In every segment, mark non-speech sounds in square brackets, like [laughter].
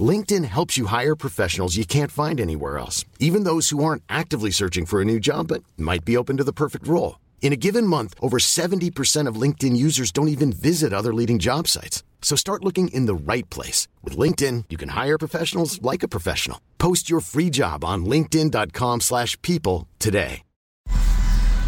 LinkedIn helps you hire professionals you can't find anywhere else, even those who aren't actively searching for a new job but might be open to the perfect role. In a given month, over 70% of LinkedIn users don't even visit other leading job sites. So start looking in the right place. With LinkedIn, you can hire professionals like a professional. Post your free job on linkedin.com slash people today.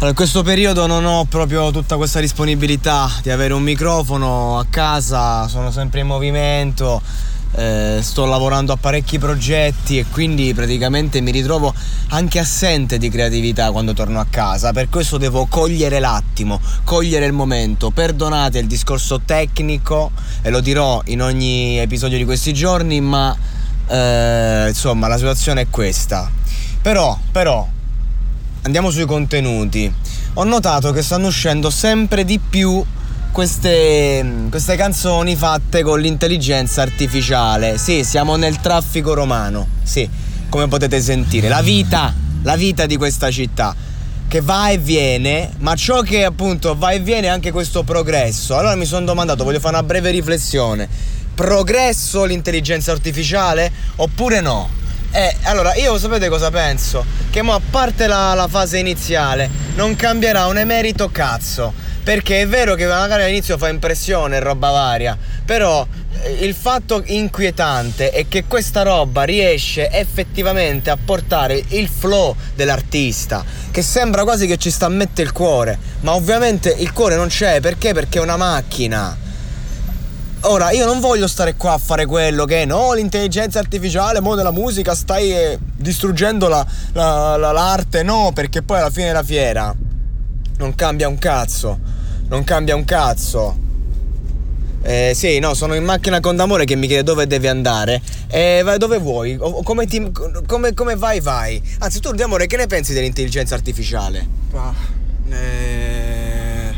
Allora, in questo periodo non ho proprio tutta questa disponibilità di avere un microfono a casa, sono sempre in movimento eh, sto lavorando a parecchi progetti e quindi praticamente mi ritrovo anche assente di creatività quando torno a casa. Per questo devo cogliere l'attimo, cogliere il momento. Perdonate il discorso tecnico e lo dirò in ogni episodio di questi giorni, ma eh, insomma la situazione è questa. Però, però, andiamo sui contenuti. Ho notato che stanno uscendo sempre di più queste, queste canzoni fatte con l'intelligenza artificiale. Sì, siamo nel traffico romano. Sì, come potete sentire. La vita, la vita di questa città che va e viene, ma ciò che appunto va e viene è anche questo progresso. Allora mi sono domandato, voglio fare una breve riflessione. Progresso l'intelligenza artificiale oppure no? Eh, allora io sapete cosa penso? Che mo a parte la, la fase iniziale non cambierà un emerito cazzo perché è vero che magari all'inizio fa impressione roba varia, però eh, il fatto inquietante è che questa roba riesce effettivamente a portare il flow dell'artista, che sembra quasi che ci sta a mettere il cuore, ma ovviamente il cuore non c'è, perché? Perché è una macchina. Ora, io non voglio stare qua a fare quello che no, l'intelligenza artificiale, mo della musica, stai eh, distruggendo la, la, la, l'arte, no, perché poi alla fine della fiera non cambia un cazzo non cambia un cazzo. Eh, sì, no, sono in macchina con D'Amore che mi chiede dove devi andare. E vai dove vuoi? come, ti, come, come, vai, vai. Anzi, tu, D'Amore, che ne pensi dell'intelligenza artificiale? Ah, eh...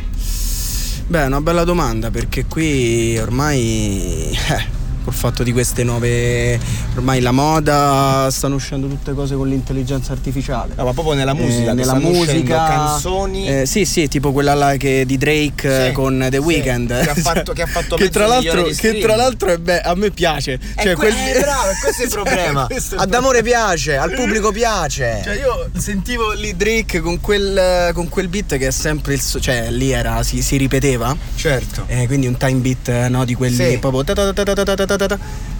Beh, è una bella domanda perché qui ormai... Eh col fatto di queste nuove ormai la moda stanno uscendo tutte cose con l'intelligenza artificiale. No, ma proprio nella musica eh, nella musica. canzoni. Eh, sì sì tipo quella là che, di Drake sì, con The Weeknd. sì, che ha [laughs] fatto, che ha fatto che, tra l'altro, che tra l'altro beh, a me piace. Cioè, que- quel... eh, [laughs] bravo questo è il problema. [laughs] ad amore piace al pubblico piace. Cioè io sentivo lì Drake con quel, con quel beat che è sempre il cioè lì era si, si ripeteva. Certo. Eh, quindi un time beat no di quelli sì. proprio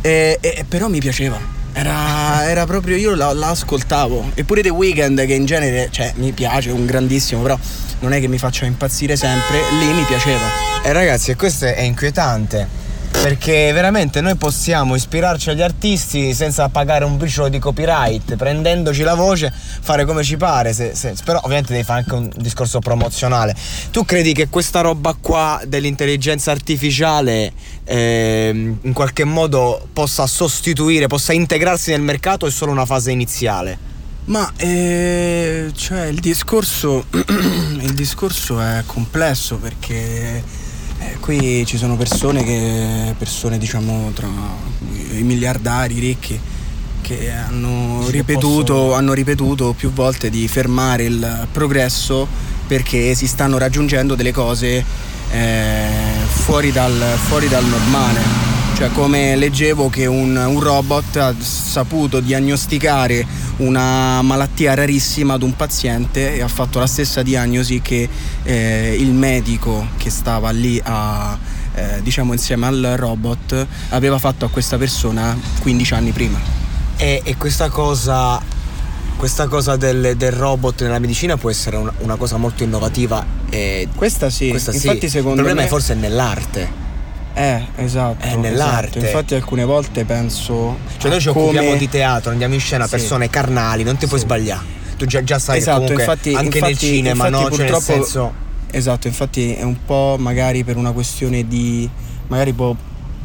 e, e, però mi piaceva. Era, era proprio io la, la, ascoltavo. Eppure The Weeknd, che in genere cioè, mi piace, un grandissimo, però non è che mi faccia impazzire sempre, lì mi piaceva. E eh, ragazzi, questo è inquietante perché veramente noi possiamo ispirarci agli artisti senza pagare un briciolo di copyright, prendendoci la voce, fare come ci pare, se, se, però ovviamente devi fare anche un discorso promozionale. Tu credi che questa roba qua dell'intelligenza artificiale eh, in qualche modo possa sostituire, possa integrarsi nel mercato o è solo una fase iniziale? Ma eh, cioè il discorso, [clears throat] il discorso è complesso perché eh, qui ci sono persone che, persone diciamo tra i miliardari ricchi, che hanno ripetuto, possono... hanno ripetuto più volte di fermare il progresso perché si stanno raggiungendo delle cose eh, fuori, dal, fuori dal normale. Cioè, come leggevo che un, un, robot ha saputo diagnosticare una malattia rarissima ad un paziente e ha fatto la stessa diagnosi che eh, il medico che stava lì a, eh, diciamo insieme al robot aveva fatto a questa persona 15 anni prima. E, e questa cosa questa cosa del, del, robot nella medicina può essere una, una cosa molto innovativa. E questa sì, questa infatti sì. secondo Il problema me... è forse nell'arte. Eh, esatto. È nell'arte. Esatto. Infatti alcune volte penso... Cioè noi ci come... occupiamo di teatro, andiamo in scena Sì. persone carnali, non ti puoi Sì. sbagliare. Tu già, già sai esatto, comunque infatti, anche infatti, nel cinema, infatti no? Cioè nel purtroppo- senso... Esatto, infatti è un po' magari per una questione di... magari può...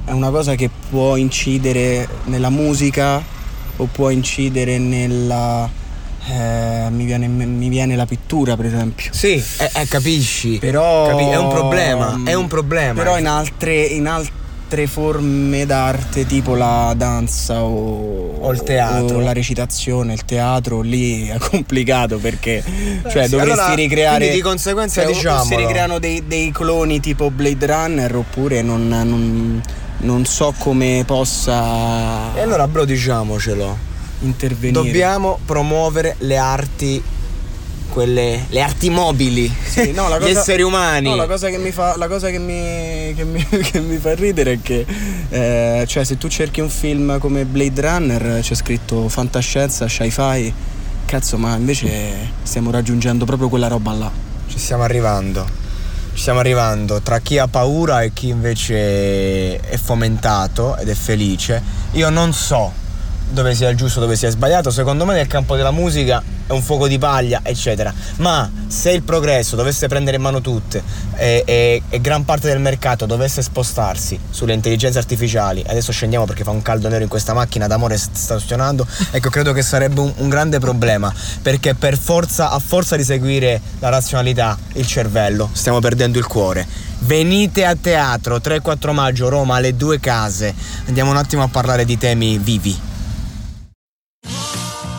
è una cosa che può incidere nella musica o può incidere nella... eh, mi, viene, mi viene la pittura per esempio. Sì, eh, eh, capisci. Però... Capi- è un problema, è un problema. Però in altre, in altre forme d'arte tipo la danza o, O il teatro. o la recitazione, il teatro lì è complicato perché cioè sì, dovresti allora, ricreare di conseguenza, cioè, o- o diciamolo. si ricreano dei, dei cloni tipo Blade Runner oppure non, non- non so come possa E allora, bro, diciamocelo. Intervenire. Dobbiamo promuovere le arti, quelle, le arti mobili, Sì, no, la [laughs] gli cosa- esseri umani. No, la cosa che mi fa, la cosa che mi, che mi- [laughs] che mi fa ridere è che eh, cioè, se tu cerchi un film come Blade Runner c'è scritto fantascienza, sci-fi, cazzo, ma invece stiamo raggiungendo proprio quella roba là. Ci stiamo arrivando. Ci stiamo arrivando tra chi ha paura e chi invece è fomentato ed è felice. Io non so dove sia il giusto, dove sia sbagliato. Secondo me nel campo della musica è un fuoco di paglia, eccetera. Ma se il progresso dovesse prendere in mano tutte e, e- e gran parte del mercato dovesse spostarsi sulle intelligenze artificiali, adesso scendiamo perché fa un caldo nero in questa macchina d'amore st- sta ustionando, ecco credo che sarebbe un, un grande problema perché per forza, a forza di seguire la razionalità, il cervello, stiamo perdendo il cuore. Venite a teatro 3-4 maggio Roma alle due case. Andiamo un attimo a parlare di temi vivi.